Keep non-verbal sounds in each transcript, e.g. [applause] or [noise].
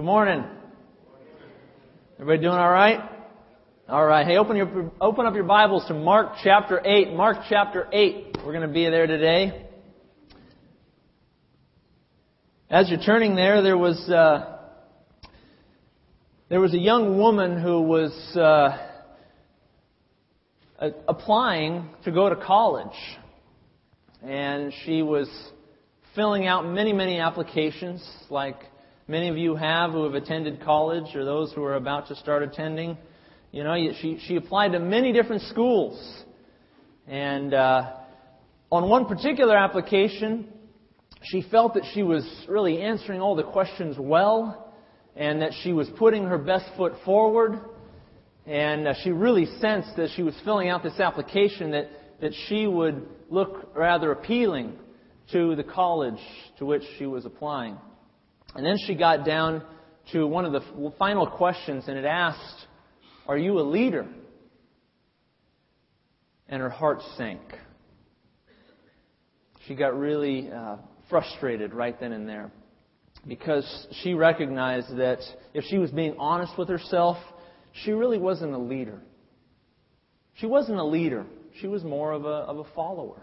Good morning. Everybody doing all right? All right. Hey, open your open up your Bibles to Mark chapter 8. Mark chapter 8. We're going to be there today. As you're turning there, there was uh, there was a young woman who was uh, applying to go to college, and she was filling out many many applications like many of you have who have attended college or those who are about to start attending. You know, she, she applied to many different schools. And uh, on one particular application, she felt that she was really answering all the questions well and that she was putting her best foot forward. And uh, she really sensed as she was filling out this application that, that she would look rather appealing to the college to which she was applying. And then she got down to one of the final questions, and it asked, Are you a leader? And her heart sank. She got really uh, frustrated right then and there because she recognized that if she was being honest with herself, she really wasn't a leader. She wasn't a leader. She was more of a, of a follower.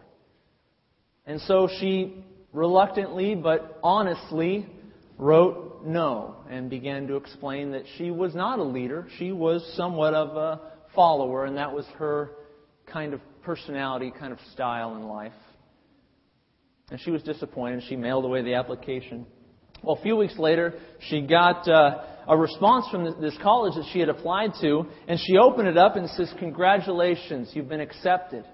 And so she reluctantly but honestly wrote no and began to explain that she was not a leader. She was somewhat of a follower, and that was her kind of personality, kind of style in life. And she was disappointed. She mailed away the application. Well, a few weeks later, she got uh, a response from this college that she had applied to, and she opened it up and says, Congratulations, you've been accepted.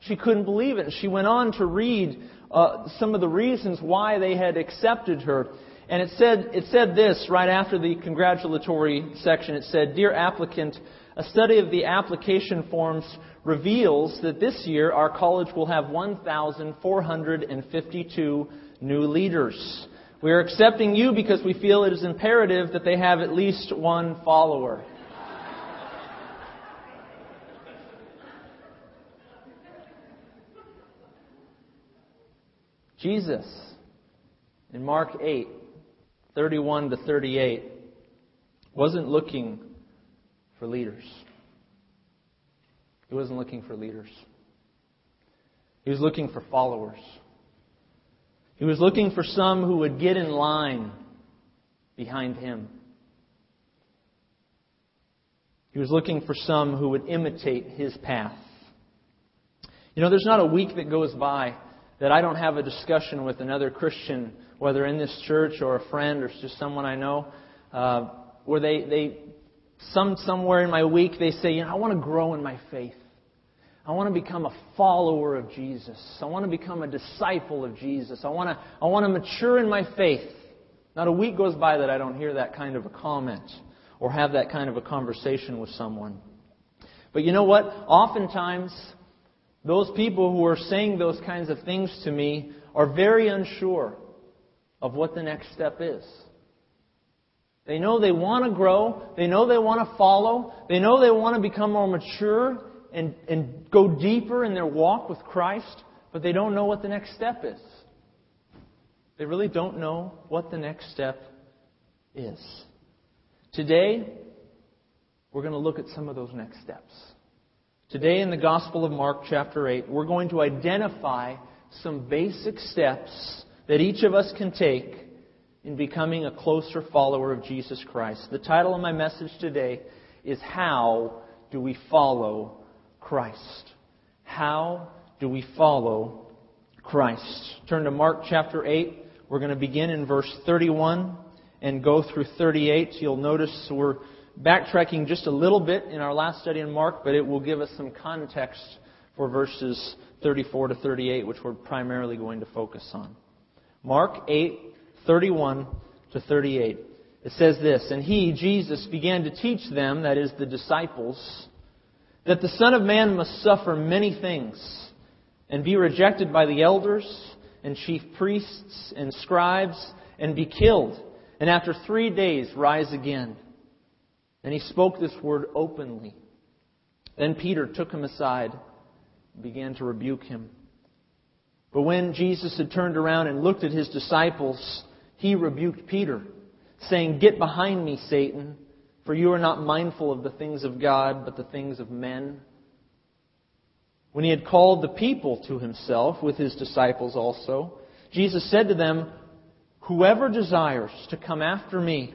She couldn't believe it. She went on to read uh, some of the reasons why they had accepted her. And it said, it said this right after the congratulatory section. It said, Dear applicant, a study of the application forms reveals that this year our college will have 1,452 new leaders. We are accepting you because we feel it is imperative that they have at least one follower. Jesus, in Mark 8, 31 to 38, wasn't looking for leaders. He wasn't looking for leaders. He was looking for followers. He was looking for some who would get in line behind him. He was looking for some who would imitate his path. You know, there's not a week that goes by that I don't have a discussion with another Christian whether in this church or a friend or just someone I know, uh, where they, they some somewhere in my week they say, you know, I want to grow in my faith. I want to become a follower of Jesus. I want to become a disciple of Jesus. I want to, I want to mature in my faith. Not a week goes by that I don't hear that kind of a comment or have that kind of a conversation with someone. But you know what? Oftentimes, those people who are saying those kinds of things to me are very unsure of what the next step is. They know they want to grow. They know they want to follow. They know they want to become more mature and, and go deeper in their walk with Christ, but they don't know what the next step is. They really don't know what the next step is. Today, we're going to look at some of those next steps. Today, in the Gospel of Mark, chapter 8, we're going to identify some basic steps that each of us can take in becoming a closer follower of Jesus Christ. The title of my message today is How Do We Follow Christ? How do we follow Christ? Turn to Mark chapter 8. We're going to begin in verse 31 and go through 38. You'll notice we're backtracking just a little bit in our last study in Mark, but it will give us some context for verses 34 to 38, which we're primarily going to focus on. Mark 8, 31 to 38. It says this, And he, Jesus, began to teach them, that is, the disciples, that the Son of Man must suffer many things, and be rejected by the elders, and chief priests, and scribes, and be killed, and after three days rise again. And he spoke this word openly. Then Peter took him aside and began to rebuke him. But when Jesus had turned around and looked at his disciples, he rebuked Peter, saying, Get behind me, Satan, for you are not mindful of the things of God, but the things of men. When he had called the people to himself, with his disciples also, Jesus said to them, Whoever desires to come after me,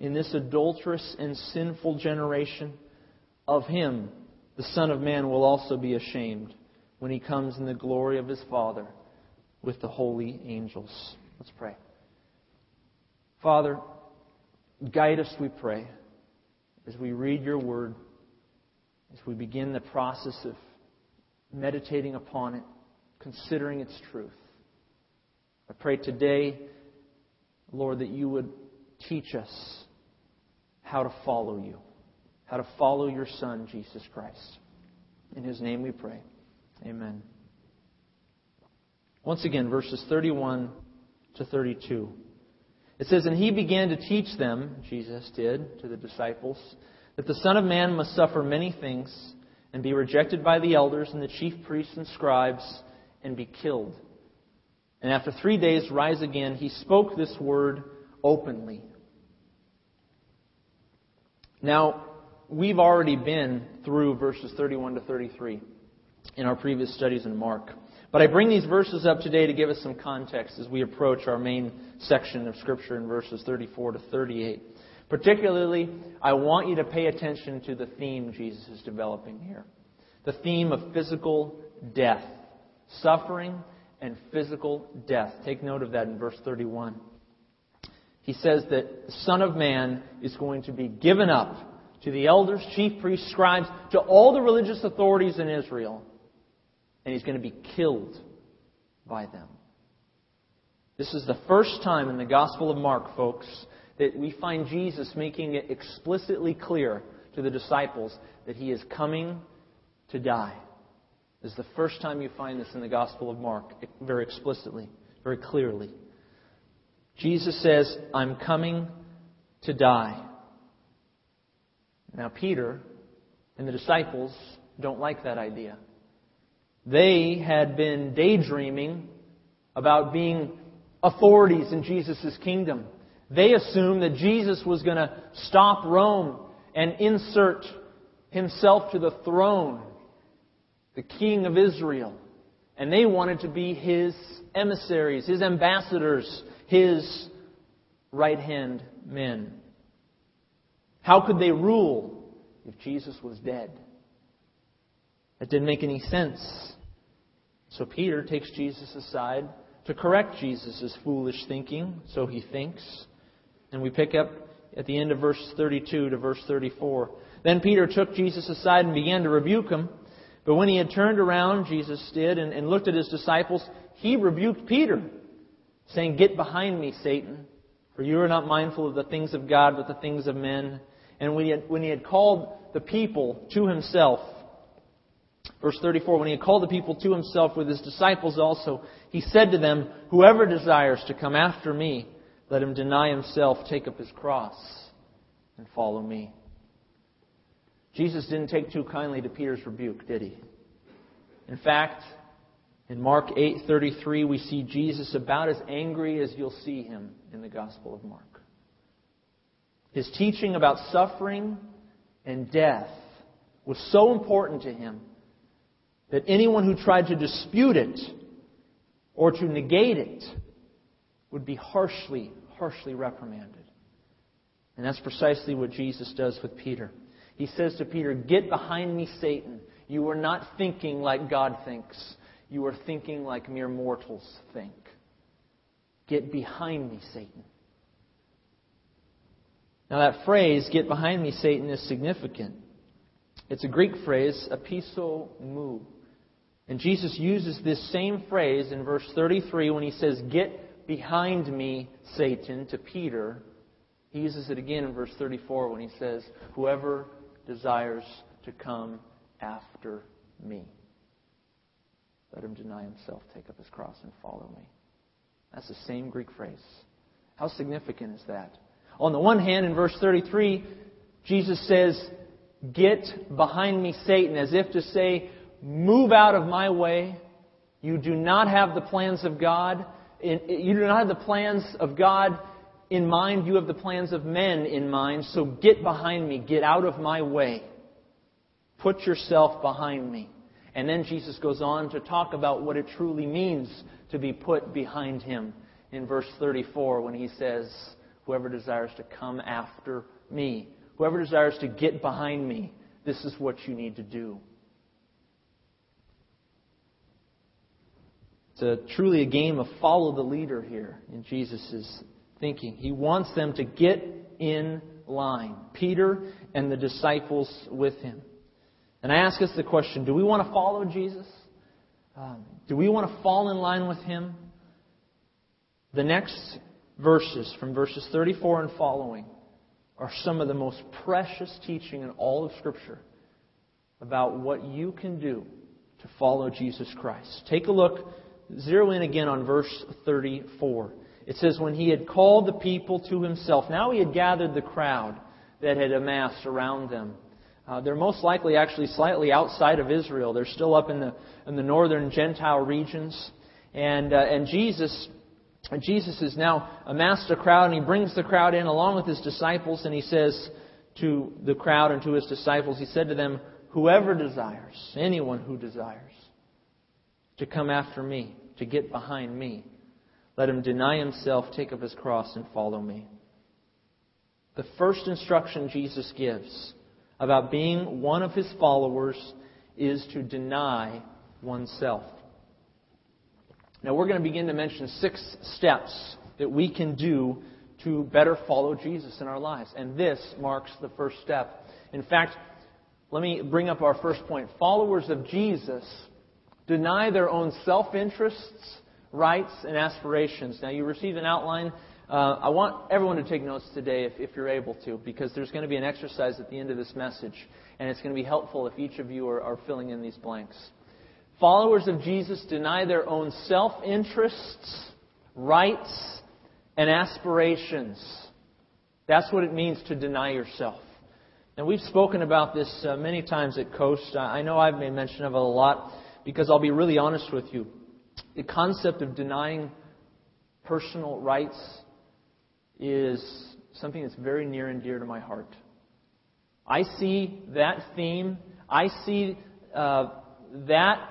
in this adulterous and sinful generation, of him the Son of Man will also be ashamed when he comes in the glory of his Father with the holy angels. Let's pray. Father, guide us, we pray, as we read your word, as we begin the process of meditating upon it, considering its truth. I pray today, Lord, that you would teach us how to follow you, how to follow your Son, Jesus Christ. In his name we pray. Amen. Once again, verses 31 to 32. It says, And he began to teach them, Jesus did, to the disciples, that the Son of Man must suffer many things and be rejected by the elders and the chief priests and scribes and be killed. And after three days rise again. He spoke this word openly. Now, we've already been through verses 31 to 33 in our previous studies in Mark. But I bring these verses up today to give us some context as we approach our main section of Scripture in verses 34 to 38. Particularly, I want you to pay attention to the theme Jesus is developing here the theme of physical death, suffering and physical death. Take note of that in verse 31. He says that the Son of Man is going to be given up to the elders, chief priests, scribes, to all the religious authorities in Israel and he's going to be killed by them. This is the first time in the Gospel of Mark, folks, that we find Jesus making it explicitly clear to the disciples that he is coming to die. This is the first time you find this in the Gospel of Mark, very explicitly, very clearly. Jesus says, I'm coming to die. Now, Peter and the disciples don't like that idea. They had been daydreaming about being authorities in Jesus' kingdom. They assumed that Jesus was going to stop Rome and insert himself to the throne, the king of Israel. And they wanted to be his emissaries, his ambassadors, his right hand men. How could they rule if Jesus was dead? That didn't make any sense. So Peter takes Jesus aside to correct Jesus' foolish thinking, so he thinks. And we pick up at the end of verse 32 to verse 34. Then Peter took Jesus aside and began to rebuke him. But when he had turned around, Jesus did, and, and looked at his disciples, he rebuked Peter, saying, Get behind me, Satan, for you are not mindful of the things of God, but the things of men. And when he had, when he had called the people to himself, Verse 34 When he had called the people to himself with his disciples also, he said to them, Whoever desires to come after me, let him deny himself, take up his cross, and follow me. Jesus didn't take too kindly to Peter's rebuke, did he? In fact, in Mark 8:33 we see Jesus about as angry as you'll see him in the Gospel of Mark. His teaching about suffering and death was so important to him that anyone who tried to dispute it or to negate it would be harshly, harshly reprimanded. And that's precisely what Jesus does with Peter. He says to Peter, Get behind me, Satan. You are not thinking like God thinks. You are thinking like mere mortals think. Get behind me, Satan. Now, that phrase, get behind me, Satan, is significant. It's a Greek phrase, apiso mu. And Jesus uses this same phrase in verse 33 when he says, Get behind me, Satan, to Peter He uses it again in verse 34 when he says, Whoever desires to come after me, let him deny himself, take up his cross, and follow me. That's the same Greek phrase. How significant is that? On the one hand, in verse 33, Jesus says, Get behind me, Satan, as if to say, Move out of my way. You do not have the plans of God. You do not have the plans of God in mind. You have the plans of men in mind. So get behind me. Get out of my way. Put yourself behind me. And then Jesus goes on to talk about what it truly means to be put behind him in verse 34 when he says, Whoever desires to come after me, whoever desires to get behind me, this is what you need to do. It's a, truly a game of follow the leader here in Jesus' thinking. He wants them to get in line, Peter and the disciples with him. And I ask us the question do we want to follow Jesus? Um, do we want to fall in line with him? The next verses, from verses 34 and following, are some of the most precious teaching in all of Scripture about what you can do to follow Jesus Christ. Take a look, zero in again on verse 34. It says, When he had called the people to himself, now he had gathered the crowd that had amassed around them. Uh, they're most likely actually slightly outside of Israel. They're still up in the, in the northern Gentile regions. And, uh, and Jesus Jesus has now amassed a crowd, and he brings the crowd in along with his disciples, and he says to the crowd and to his disciples, he said to them, Whoever desires, anyone who desires, to come after me, to get behind me, let him deny himself, take up his cross, and follow me. The first instruction Jesus gives about being one of his followers is to deny oneself. Now, we're going to begin to mention six steps that we can do to better follow Jesus in our lives. And this marks the first step. In fact, let me bring up our first point. Followers of Jesus deny their own self interests, rights, and aspirations. Now, you received an outline. Uh, I want everyone to take notes today if, if you're able to, because there's going to be an exercise at the end of this message, and it's going to be helpful if each of you are, are filling in these blanks. Followers of Jesus deny their own self interests, rights, and aspirations. That's what it means to deny yourself. And we've spoken about this uh, many times at Coast. I know I've made mention of it a lot because I'll be really honest with you. The concept of denying personal rights is something that's very near and dear to my heart. I see that theme, I see uh, that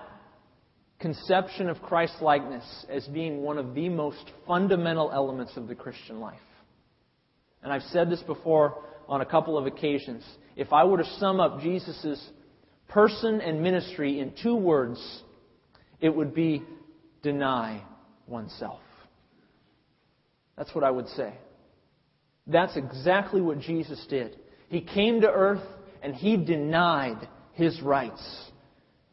conception of Christ likeness as being one of the most fundamental elements of the Christian life. And I've said this before on a couple of occasions. If I were to sum up Jesus' person and ministry in two words, it would be deny oneself. That's what I would say. That's exactly what Jesus did. He came to earth and he denied his rights.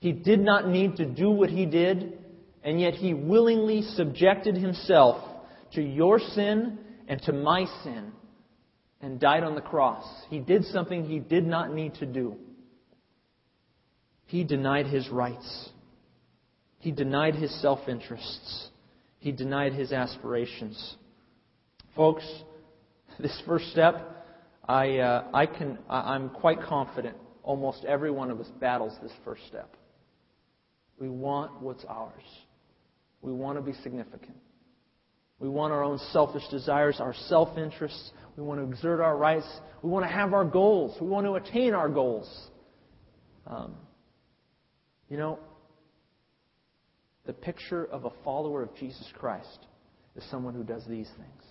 He did not need to do what he did, and yet he willingly subjected himself to your sin and to my sin and died on the cross. He did something he did not need to do. He denied his rights. He denied his self interests. He denied his aspirations. Folks, [laughs] this first step, I, uh, I can, I'm quite confident almost every one of us battles this first step. We want what's ours. We want to be significant. We want our own selfish desires, our self interests. We want to exert our rights. We want to have our goals. We want to attain our goals. Um, you know, the picture of a follower of Jesus Christ is someone who does these things.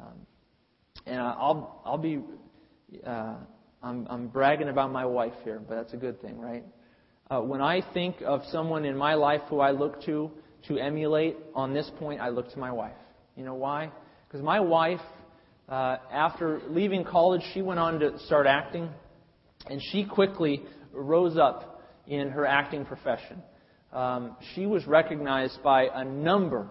Um, and I'll, I'll be, uh, I'm, I'm bragging about my wife here, but that's a good thing, right? Uh, when I think of someone in my life who I look to to emulate on this point, I look to my wife. You know why? Because my wife, uh, after leaving college, she went on to start acting, and she quickly rose up in her acting profession. Um, she was recognized by a number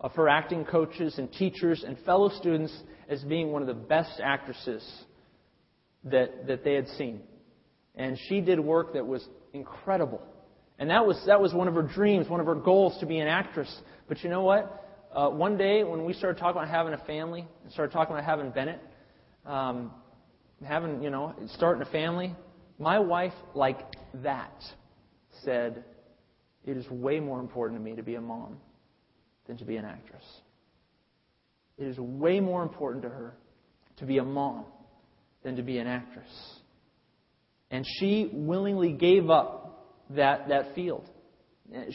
of her acting coaches and teachers and fellow students as being one of the best actresses that, that they had seen. And she did work that was incredible. And that was, that was one of her dreams, one of her goals to be an actress. But you know what? Uh, one day when we started talking about having a family, and started talking about having Bennett, um, having, you know, starting a family, my wife, like that, said, It is way more important to me to be a mom than to be an actress. It is way more important to her to be a mom than to be an actress. And she willingly gave up that, that field.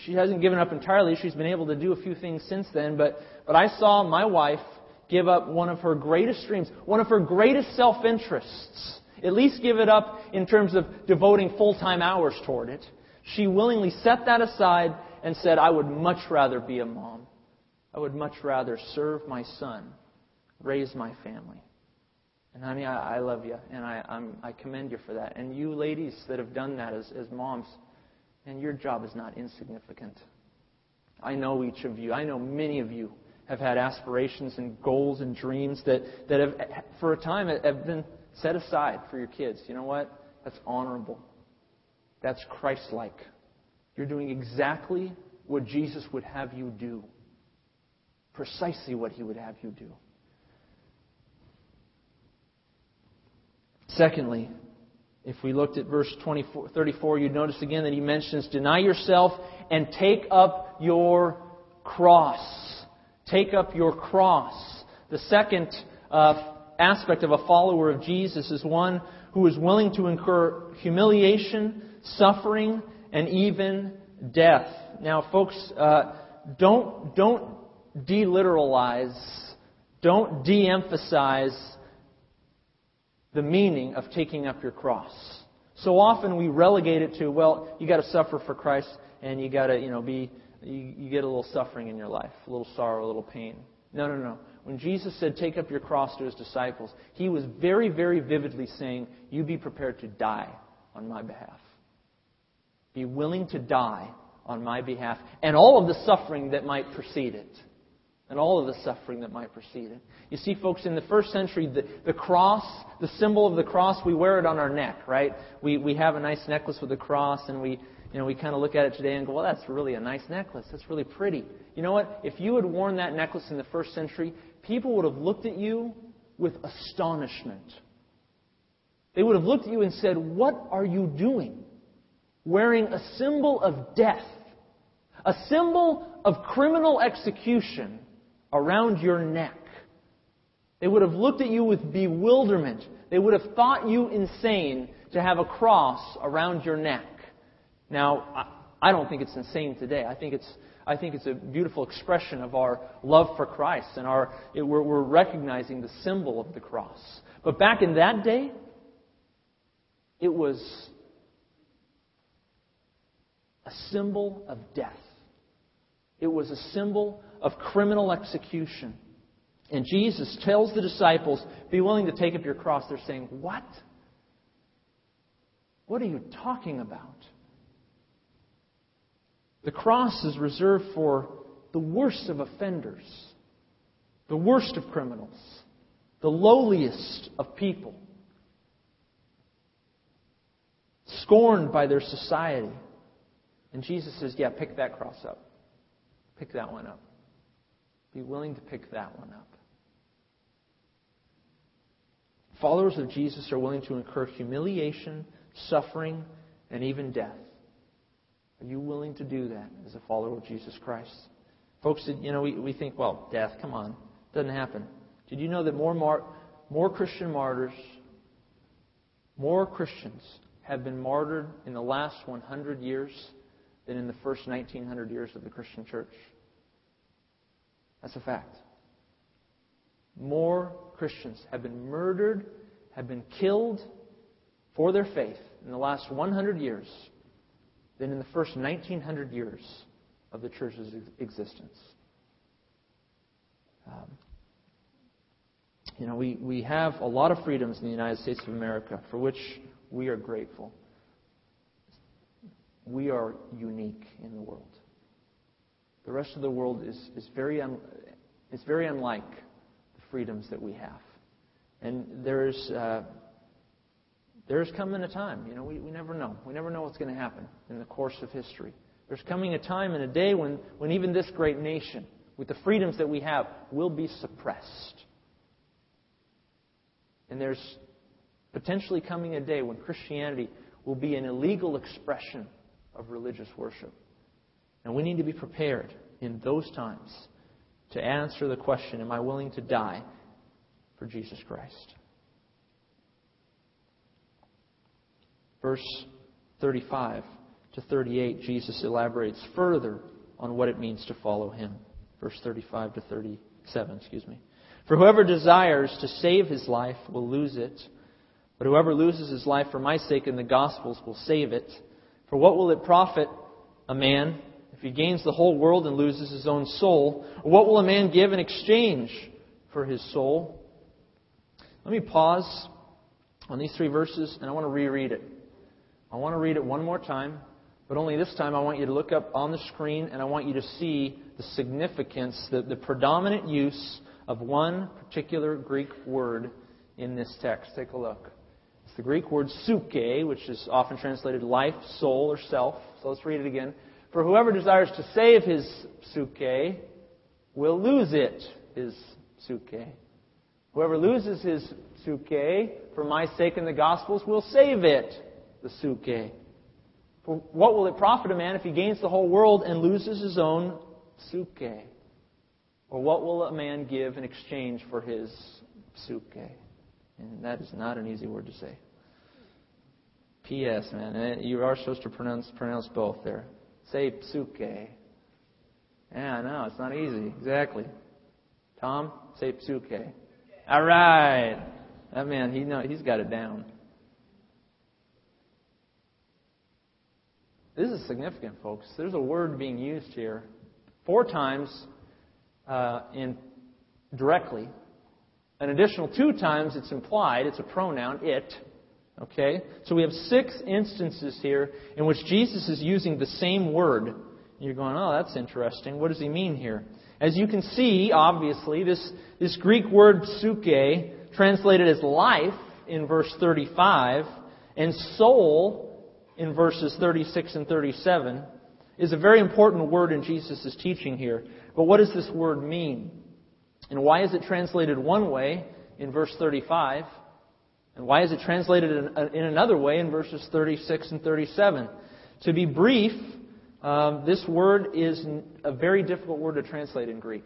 She hasn't given up entirely. She's been able to do a few things since then, but, but I saw my wife give up one of her greatest dreams, one of her greatest self interests at least give it up in terms of devoting full time hours toward it. She willingly set that aside and said, I would much rather be a mom. I would much rather serve my son, raise my family. And honey, I, I love you, and I, I'm, I commend you for that. And you ladies that have done that as, as moms, and your job is not insignificant. I know each of you. I know many of you have had aspirations and goals and dreams that, that have, for a time, have been set aside for your kids. You know what? That's honorable. That's Christ like. You're doing exactly what Jesus would have you do. Precisely what he would have you do. Secondly, if we looked at verse 24, 34, you'd notice again that he mentions deny yourself and take up your cross. Take up your cross. The second uh, aspect of a follower of Jesus is one who is willing to incur humiliation, suffering, and even death. Now, folks, uh, don't don't deliteralize, don't de-emphasize the meaning of taking up your cross. So often we relegate it to, well, you got to suffer for Christ, and you got to, you know, be you, you get a little suffering in your life, a little sorrow, a little pain. No, no, no. When Jesus said, Take up your cross to his disciples, he was very, very vividly saying, You be prepared to die on my behalf. Be willing to die on my behalf, and all of the suffering that might precede it. And all of the suffering that might precede it. You see, folks, in the first century, the, the cross, the symbol of the cross, we wear it on our neck, right? We, we have a nice necklace with a cross, and we, you know, we kind of look at it today and go, well, that's really a nice necklace. That's really pretty. You know what? If you had worn that necklace in the first century, people would have looked at you with astonishment. They would have looked at you and said, What are you doing? Wearing a symbol of death, a symbol of criminal execution around your neck. They would have looked at you with bewilderment. They would have thought you insane to have a cross around your neck. Now, I don't think it's insane today. I think it's I think it's a beautiful expression of our love for Christ and our, it, we're, we're recognizing the symbol of the cross. But back in that day, it was a symbol of death. It was a symbol of criminal execution. And Jesus tells the disciples, Be willing to take up your cross. They're saying, What? What are you talking about? The cross is reserved for the worst of offenders, the worst of criminals, the lowliest of people, scorned by their society. And Jesus says, Yeah, pick that cross up. Pick that one up. Be willing to pick that one up. Followers of Jesus are willing to incur humiliation, suffering, and even death are you willing to do that as a follower of Jesus Christ? Folks, you know, we, we think, well, death, come on. Doesn't happen. Did you know that more, mar- more Christian martyrs, more Christians have been martyred in the last 100 years than in the first 1900 years of the Christian church? That's a fact. More Christians have been murdered, have been killed for their faith in the last 100 years than in the first 1900 years of the church's existence. Um, you know, we, we have a lot of freedoms in the United States of America for which we are grateful. We are unique in the world. The rest of the world is, is very, un, is very unlike the freedoms that we have. And there's, uh, there's coming a time, you know, we, we never know. We never know what's going to happen in the course of history. There's coming a time and a day when, when even this great nation, with the freedoms that we have, will be suppressed. And there's potentially coming a day when Christianity will be an illegal expression of religious worship. And we need to be prepared in those times to answer the question Am I willing to die for Jesus Christ? Verse 35 to 38, Jesus elaborates further on what it means to follow him. Verse 35 to 37, excuse me. For whoever desires to save his life will lose it, but whoever loses his life for my sake and the gospel's will save it. For what will it profit a man if he gains the whole world and loses his own soul? What will a man give in exchange for his soul? Let me pause on these three verses and I want to reread it. I want to read it one more time, but only this time I want you to look up on the screen and I want you to see the significance, the, the predominant use of one particular Greek word in this text. Take a look. It's the Greek word suke, which is often translated life, soul, or self. So let's read it again. For whoever desires to save his suke will lose it, his suke. Whoever loses his suke for my sake and the gospel's will save it, the suke. For what will it profit a man if he gains the whole world and loses his own suke? Or what will a man give in exchange for his suke? And that is not an easy word to say. P.S. Man, eh, you are supposed to pronounce pronounce both there. Say psuke. Yeah, no, it's not easy. Exactly. Tom, say psuke. All right. That man, he know he's got it down. This is significant, folks. There's a word being used here four times uh, in directly. An additional two times it's implied. It's a pronoun, it. Okay? So we have six instances here in which Jesus is using the same word. You're going, oh, that's interesting. What does he mean here? As you can see, obviously, this, this Greek word psuke, translated as life in verse 35, and soul in verses 36 and 37, is a very important word in Jesus' teaching here. But what does this word mean? And why is it translated one way in verse 35? And why is it translated in, another way in verses 36 and 37? To be brief, um, this word is a very difficult word to translate in Greek.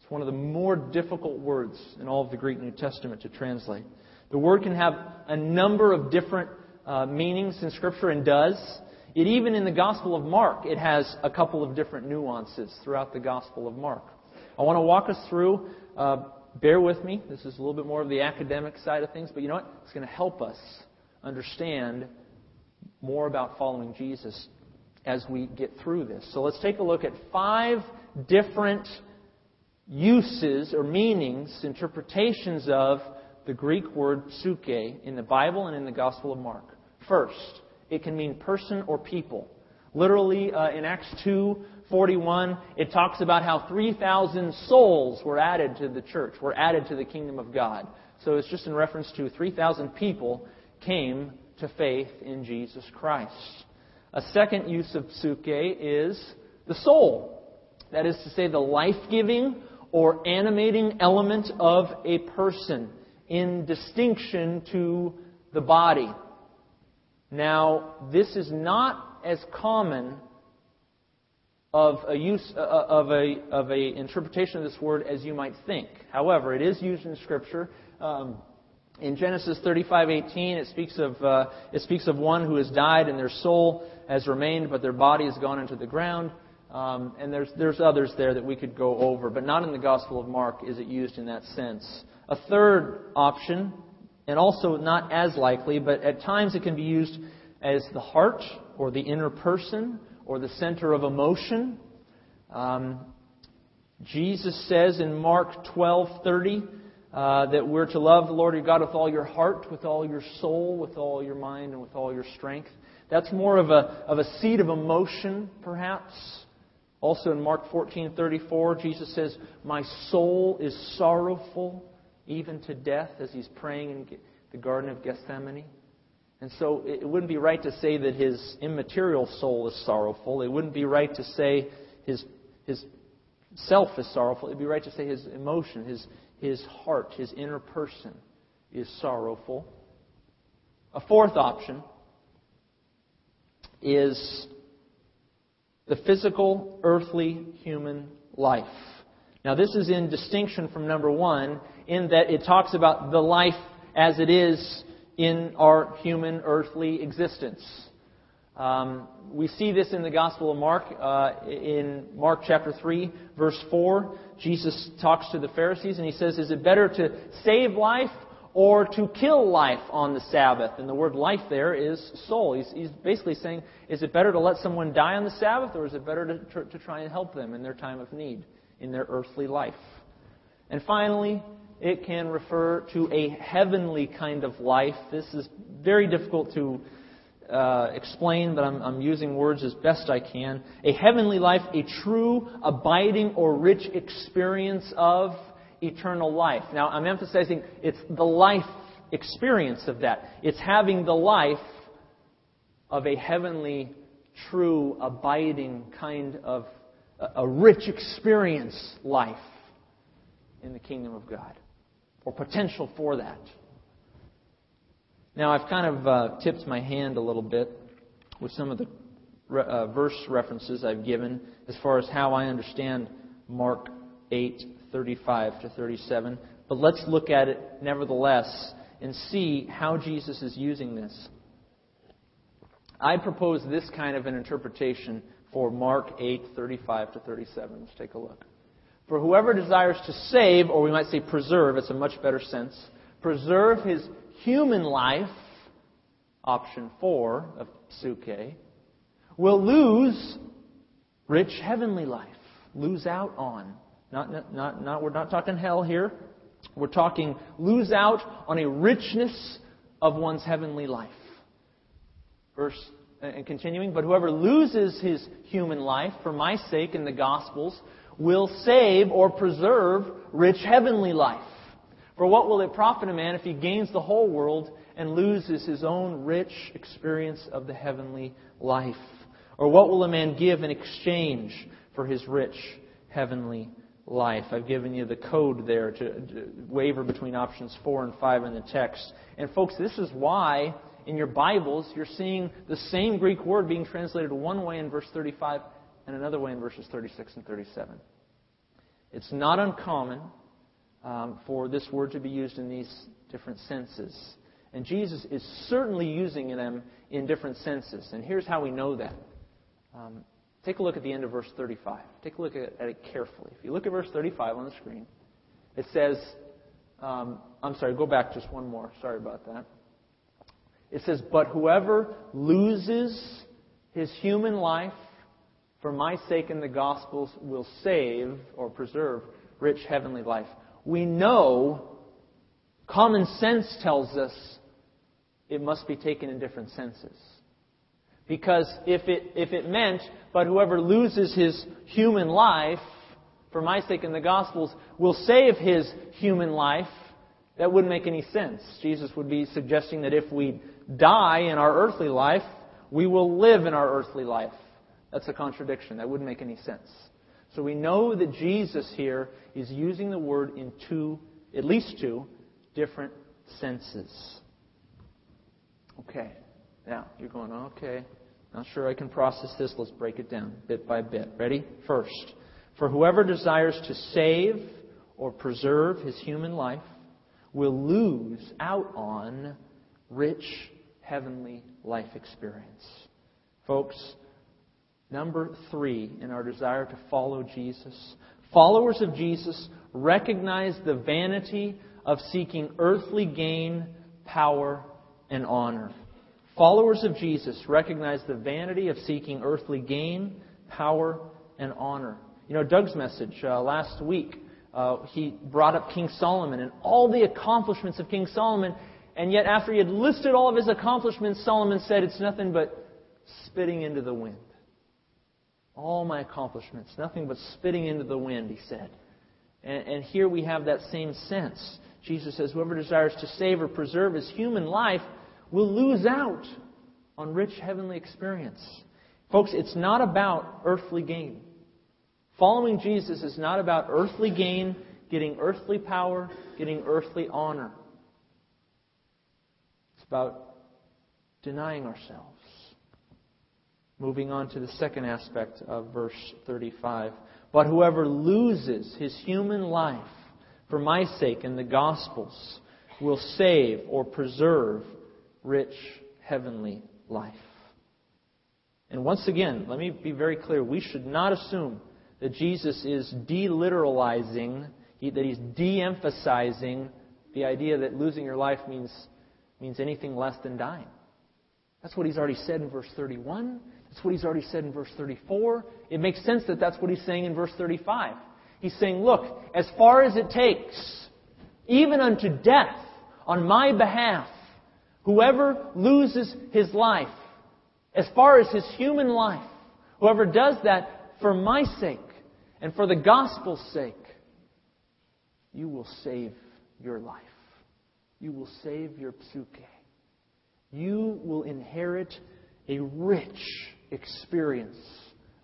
It's one of the more difficult words in all of the Greek New Testament to translate. The word can have a number of different uh, meanings in Scripture and does. It even in the Gospel of Mark, it has a couple of different nuances throughout the Gospel of Mark. I want to walk us through. Uh, bear with me. This is a little bit more of the academic side of things, but you know what? It's going to help us understand more about following Jesus as we get through this. So let's take a look at five different uses or meanings, interpretations of the Greek word suke in the Bible and in the Gospel of Mark. First, it can mean person or people. Literally, uh, in Acts 2:41, it talks about how 3,000 souls were added to the church, were added to the kingdom of God. So it's just in reference to 3,000 people came to faith in Jesus Christ. A second use of psuke is the soul. That is to say, the life-giving or animating element of a person in distinction to the body. Now, this is not as common of a use uh, uh, of a of a interpretation of this word as you might think. However, it is used in Scripture. Um, in Genesis 35:18, it speaks of uh, it speaks of one who has died and their soul has remained, but their body has gone into the ground. Um, and there's there's others there that we could go over, but not in the Gospel of Mark is it used in that sense. A third option and also not as likely, but at times it can be used as the heart or the inner person or the center of emotion. Um, Jesus says in Mark 12:30 uh, that we're to love the Lord your God with all your heart, with all your soul, with all your mind, and with all your strength. That's more of a of a seed of emotion, perhaps, Also in Mark 14:34, Jesus says, "My soul is sorrowful even to death," as he's praying in the Garden of Gethsemane. And so it wouldn't be right to say that his immaterial soul is sorrowful. It wouldn't be right to say his, his self is sorrowful. It would be right to say his emotion, his, his heart, his inner person is sorrowful. A fourth option is the physical, earthly, human life. Now, this is in distinction from number one, in that it talks about the life as it is in our human, earthly existence. Um, we see this in the Gospel of Mark. Uh, in Mark chapter 3, verse 4, Jesus talks to the Pharisees and he says, Is it better to save life or to kill life on the Sabbath. And the word life there is soul. He's, he's basically saying, is it better to let someone die on the Sabbath, or is it better to, to try and help them in their time of need, in their earthly life? And finally, it can refer to a heavenly kind of life. This is very difficult to uh, explain, but I'm, I'm using words as best I can. A heavenly life, a true, abiding, or rich experience of eternal life. Now, I'm emphasizing it's the life experience of that. It's having the life of a heavenly, true, abiding kind of a rich experience life in the kingdom of God, or potential for that. Now, I've kind of uh, tipped my hand a little bit with some of the uh, verse references I've given as far as how I understand Mark 8 35 to 37. But let's look at it nevertheless and see how Jesus is using this. I propose this kind of an interpretation for Mark 8 35 to 37. Let's take a look. For whoever desires to save, or we might say preserve, it's a much better sense, preserve his human life, option 4 of psuche, will lose rich heavenly life, lose out on not, not, not, we're not talking hell here. We're talking lose out on a richness of one's heavenly life. Verse and continuing, but whoever loses his human life for my sake in the Gospels will save or preserve rich heavenly life. For what will it profit a man if he gains the whole world and loses his own rich experience of the heavenly life? Or what will a man give in exchange for his rich heavenly life. I've given you the code there to, waver between options 4 and 5 in the text. And folks, this is why in your Bibles you're seeing the same Greek word being translated one way in verse 35 and another way in verses 36 and 37. It's not uncommon um, for this word to be used in these different senses. And Jesus is certainly using them in different senses. And here's how we know that. Um, Take a look at the end of verse 35. Take a look at, it carefully. If you look at verse 35 on the screen, it says, um, I'm sorry, go back just one more. Sorry about that. It says, But whoever loses his human life for my sake and the Gospels will save or preserve rich heavenly life. We know, common sense tells us, it must be taken in different senses. Because if it, if it meant, but whoever loses his human life, for my sake and the Gospels, will save his human life, that wouldn't make any sense. Jesus would be suggesting that if we die in our earthly life, we will live in our earthly life. That's a contradiction. That wouldn't make any sense. So we know that Jesus here is using the word in two, at least two, different senses. Okay. Now, you're going, okay. Not sure I can process this. Let's break it down bit by bit. Ready? First, for whoever desires to save or preserve his human life will lose out on rich heavenly life experience. Folks, number three in our desire to follow Jesus, followers of Jesus recognize the vanity of seeking earthly gain, power, and honor. Followers of Jesus recognize the vanity of seeking earthly gain, power, and honor. You know, Doug's message uh, last week, uh, he brought up King Solomon and all the accomplishments of King Solomon, and yet after he had listed all of his accomplishments, Solomon said it's nothing but spitting into the wind. All my accomplishments, nothing but spitting into the wind, he said. And, and here we have that same sense. Jesus says, Whoever desires to save or preserve his human life will lose out on rich heavenly experience. Folks, it's not about earthly gain. Following Jesus is not about earthly gain, getting earthly power, getting earthly honor. It's about denying ourselves. Moving on to the second aspect of verse 35. But whoever loses his human life for my sake and the gospel's will save or preserve rich heavenly life. And once again, let me be very clear. We should not assume that Jesus is deliteralizing, that he's de emphasizing the idea that losing your life means, means anything less than dying. That's what he's already said in verse 31. That's what he's already said in verse 34. It makes sense that that's what he's saying in verse 35. He's saying, Look, as far as it takes, even unto death, on my behalf, whoever loses his life, as far as his human life, whoever does that for my sake and for the gospel's sake, you will save your life. You will save your psuche. You will inherit a rich experience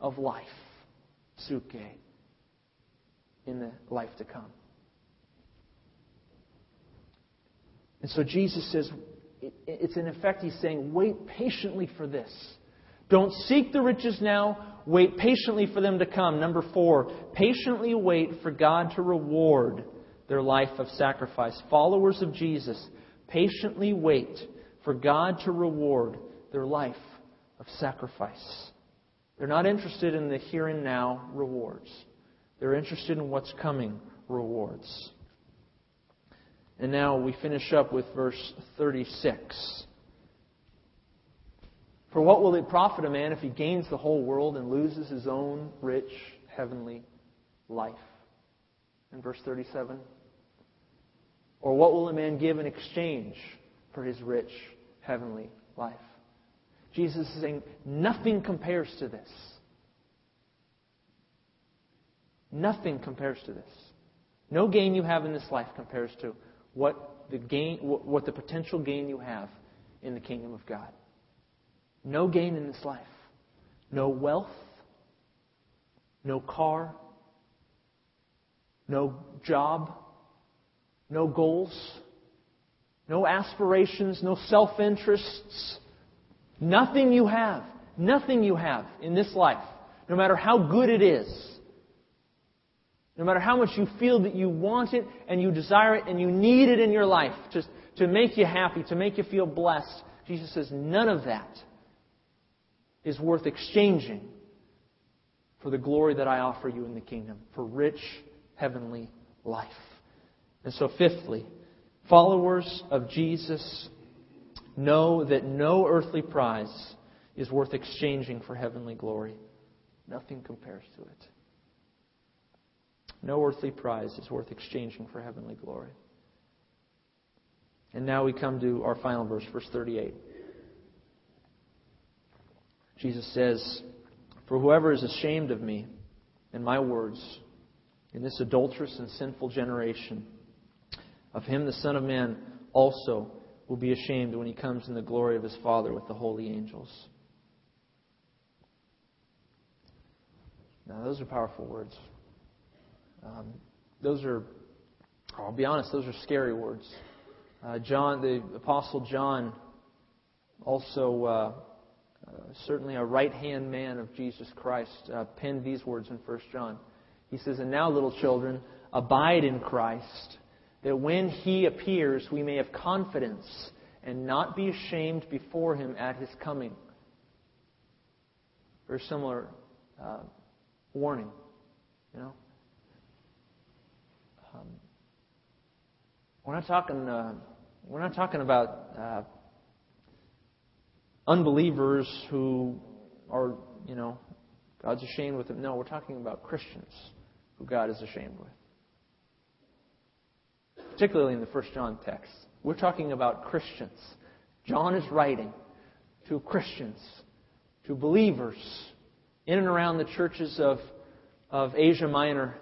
of life, psuche, in the life to come. And so Jesus says, it's in effect, he's saying, wait patiently for this. Don't seek the riches now, wait patiently for them to come. Number four, patiently wait for God to reward their life of sacrifice. Followers of Jesus, patiently wait for God to reward their life of sacrifice. They're not interested in the here and now rewards. They're interested in what's coming rewards. And now we finish up with verse 36. For what will it profit a man if he gains the whole world and loses his own rich heavenly life? In verse 37. Or what will a man give in exchange for his rich heavenly life? Jesus is saying nothing compares to this. Nothing compares to this. No gain you have in this life compares to what the gain, what the potential gain you have in the kingdom of God. No gain in this life. No wealth. No car. No job. No goals. No aspirations. No self interests. Nothing you have. Nothing you have in this life. No matter how good it is no matter how much you feel that you want it and you desire it and you need it in your life to, to make you happy, to make you feel blessed, Jesus says none of that is worth exchanging for the glory that I offer you in the kingdom, for rich heavenly life. And so, fifthly, followers of Jesus know that no earthly prize is worth exchanging for heavenly glory. Nothing compares to it. No earthly prize is worth exchanging for heavenly glory. And now we come to our final verse, verse 38. Jesus says, For whoever is ashamed of me and my words in this adulterous and sinful generation, of him the Son of Man also will be ashamed when he comes in the glory of his Father with the holy angels. Now, those are powerful words. Um, those are, I'll be honest, those are scary words. Uh, John, the Apostle John, also uh, uh, certainly a right hand man of Jesus Christ, uh, penned these words in 1 John. He says, And now, little children, abide in Christ, that when he appears, we may have confidence and not be ashamed before him at his coming. Very similar uh, warning, you know. Um, we're not talking. Uh, we're not talking about uh, unbelievers who are, you know, God's ashamed with them. No, we're talking about Christians who God is ashamed with. Particularly in the First John text, we're talking about Christians. John is writing to Christians, to believers in and around the churches of, of Asia Minor.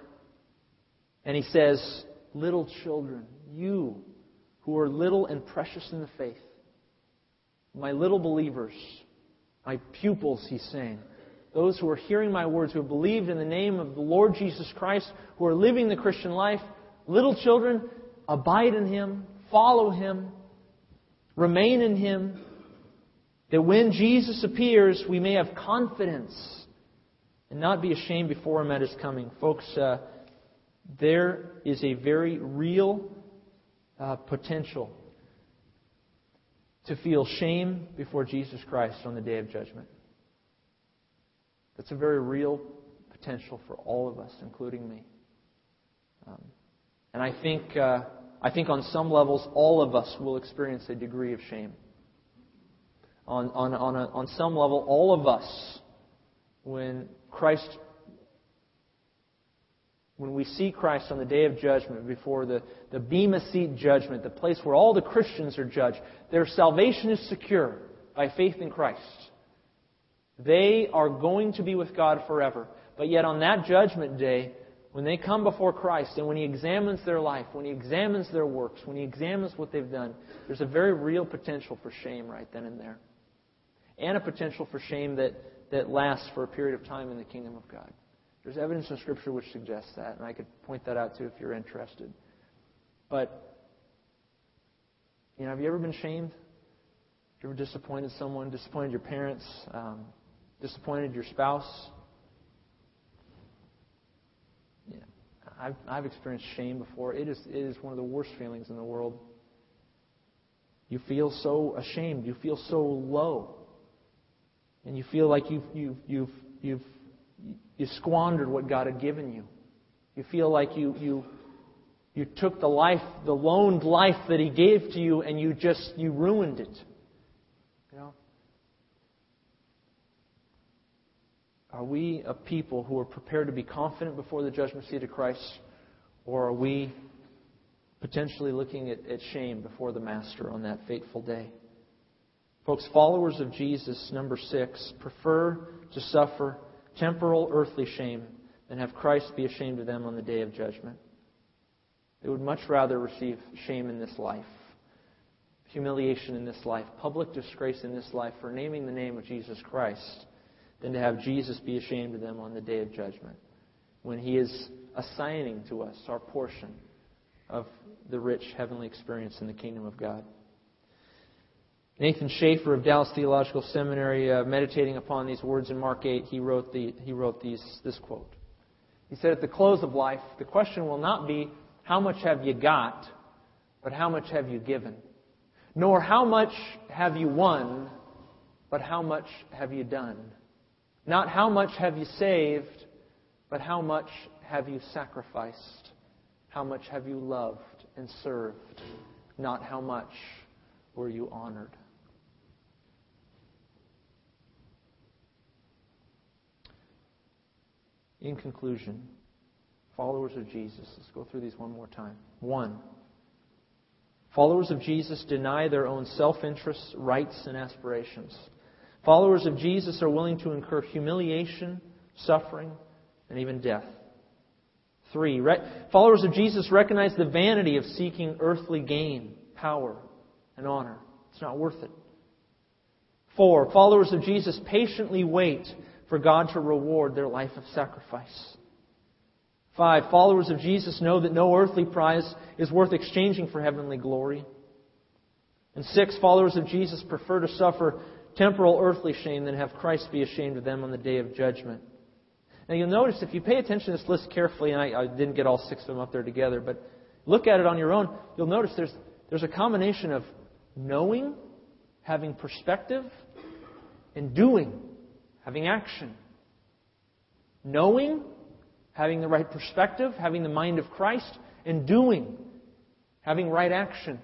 And he says, Little children, you who are little and precious in the faith, my little believers, my pupils, he's saying, those who are hearing my words, who have believed in the name of the Lord Jesus Christ, who are living the Christian life, little children, abide in him, follow him, remain in him, that when Jesus appears, we may have confidence and not be ashamed before him at his coming. Folks, uh, there is a very real uh, potential to feel shame before Jesus Christ on the day of judgment. That's a very real potential for all of us, including me. Um, and I think, uh, I think on some levels, all of us will experience a degree of shame. On, on, on, a, on some level, all of us, when Christ when we see Christ on the day of judgment before the, the Bema Seat judgment, the place where all the Christians are judged, their salvation is secure by faith in Christ. They are going to be with God forever. But yet on that judgment day, when they come before Christ and when He examines their life, when He examines their works, when He examines what they've done, there's a very real potential for shame right then and there. And a potential for shame that, that lasts for a period of time in the kingdom of God. There's evidence in Scripture which suggests that, and I could point that out too if you're interested. But, you know, have you ever been shamed? Have you ever disappointed someone, disappointed your parents, um, disappointed your spouse? Yeah, I've, I've experienced shame before. It is, it is one of the worst feelings in the world. You feel so ashamed. You feel so low. And you feel like you've, you've, you've, you've you squandered what God had given you. You feel like you, you, you took the life, the loaned life that He gave to you, and you just, you ruined it. You know? Are we a people who are prepared to be confident before the judgment seat of Christ, or are we potentially looking at, at shame before the Master on that fateful day? Folks, followers of Jesus, number six, prefer to suffer temporal, earthly shame than have Christ be ashamed of them on the day of judgment. They would much rather receive shame in this life, humiliation in this life, public disgrace in this life for naming the name of Jesus Christ than to have Jesus be ashamed of them on the day of judgment when he is assigning to us our portion of the rich heavenly experience in the kingdom of God. Nathan Schaefer of Dallas Theological Seminary, uh, meditating upon these words in Mark 8, he wrote, the, he wrote these, this quote. He said, At the close of life, the question will not be, How much have you got? but how much have you given? Nor how much have you won, but how much have you done? Not how much have you saved, but how much have you sacrificed? How much have you loved and served? Not how much were you honored? In conclusion, followers of Jesus, let's go through these one more time. One, followers of Jesus deny their own self interests, rights, and aspirations. Followers of Jesus are willing to incur humiliation, suffering, and even death. Three, re- followers of Jesus recognize the vanity of seeking earthly gain, power, and honor. It's not worth it. Four, followers of Jesus patiently wait for God to reward their life of sacrifice. Five, followers of Jesus know that no earthly prize is worth exchanging for heavenly glory. And six, followers of Jesus prefer to suffer temporal earthly shame than have Christ be ashamed of them on the day of judgment. Now you'll notice if you pay attention to this list carefully, and I, I didn't get all six of them up there together, but look at it on your own, you'll notice there's, there's a combination of knowing, having perspective, and doing having action. Knowing, having the right perspective, having the mind of Christ, and doing, having right action,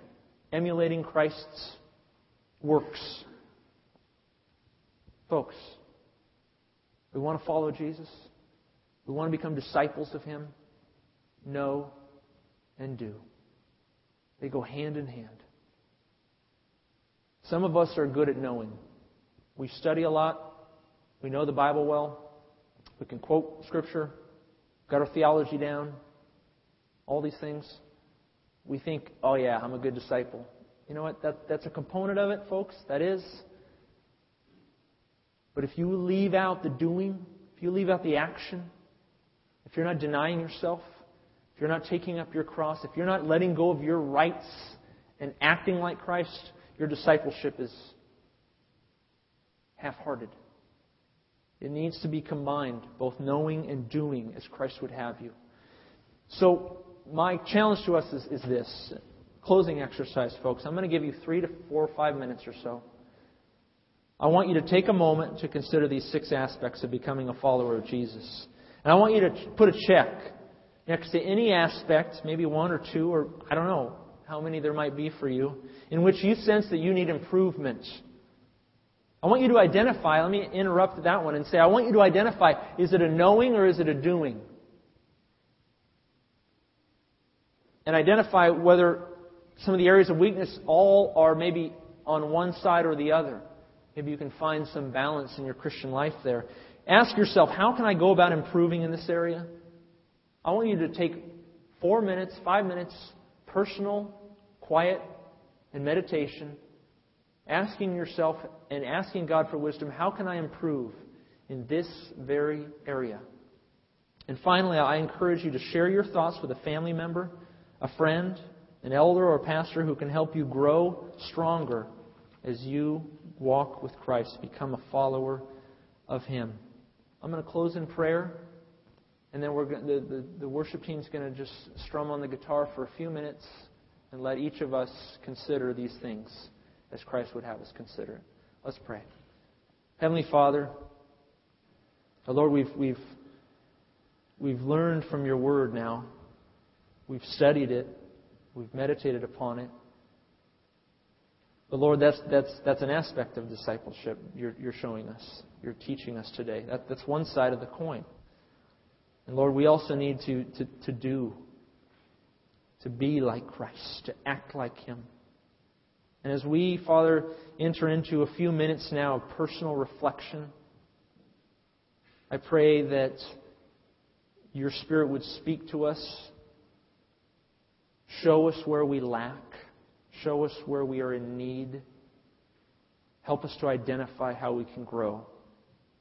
emulating Christ's works. Folks, we want to follow Jesus. We want to become disciples of Him. Know and do. They go hand in hand. Some of us are good at knowing. We study a lot. We know the Bible well. We can quote Scripture, got our theology down, all these things. We think, oh, yeah, I'm a good disciple. You know what? That, that's a component of it, folks. That is. But if you leave out the doing, if you leave out the action, if you're not denying yourself, if you're not taking up your cross, if you're not letting go of your rights and acting like Christ, your discipleship is half hearted. It needs to be combined, both knowing and doing as Christ would have you. So, my challenge to us is, is this closing exercise, folks. I'm going to give you three to four or five minutes or so. I want you to take a moment to consider these six aspects of becoming a follower of Jesus. And I want you to put a check next to any aspect, maybe one or two, or I don't know how many there might be for you, in which you sense that you need improvement. I want you to identify, let me interrupt that one and say, I want you to identify is it a knowing or is it a doing? And identify whether some of the areas of weakness all are maybe on one side or the other. Maybe you can find some balance in your Christian life there. Ask yourself, how can I go about improving in this area? I want you to take four minutes, five minutes, personal, quiet, and meditation asking yourself and asking God for wisdom how can I improve in this very area? And finally, I encourage you to share your thoughts with a family member, a friend, an elder, or a pastor who can help you grow stronger as you walk with Christ, become a follower of Him. I'm going to close in prayer, and then we're going, the, the, the worship team is going to just strum on the guitar for a few minutes and let each of us consider these things as Christ would have us consider it. Let's pray. Heavenly Father, Lord, we've, we've, we've learned from your word now. We've studied it. We've meditated upon it. But Lord, that's, that's, that's an aspect of discipleship you're, you're showing us. You're teaching us today. That, that's one side of the coin. And Lord, we also need to, to, to do, to be like Christ, to act like Him. And as we, Father, enter into a few minutes now of personal reflection, I pray that your Spirit would speak to us, show us where we lack, show us where we are in need, help us to identify how we can grow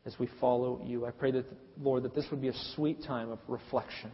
as we follow you. I pray that, Lord, that this would be a sweet time of reflection.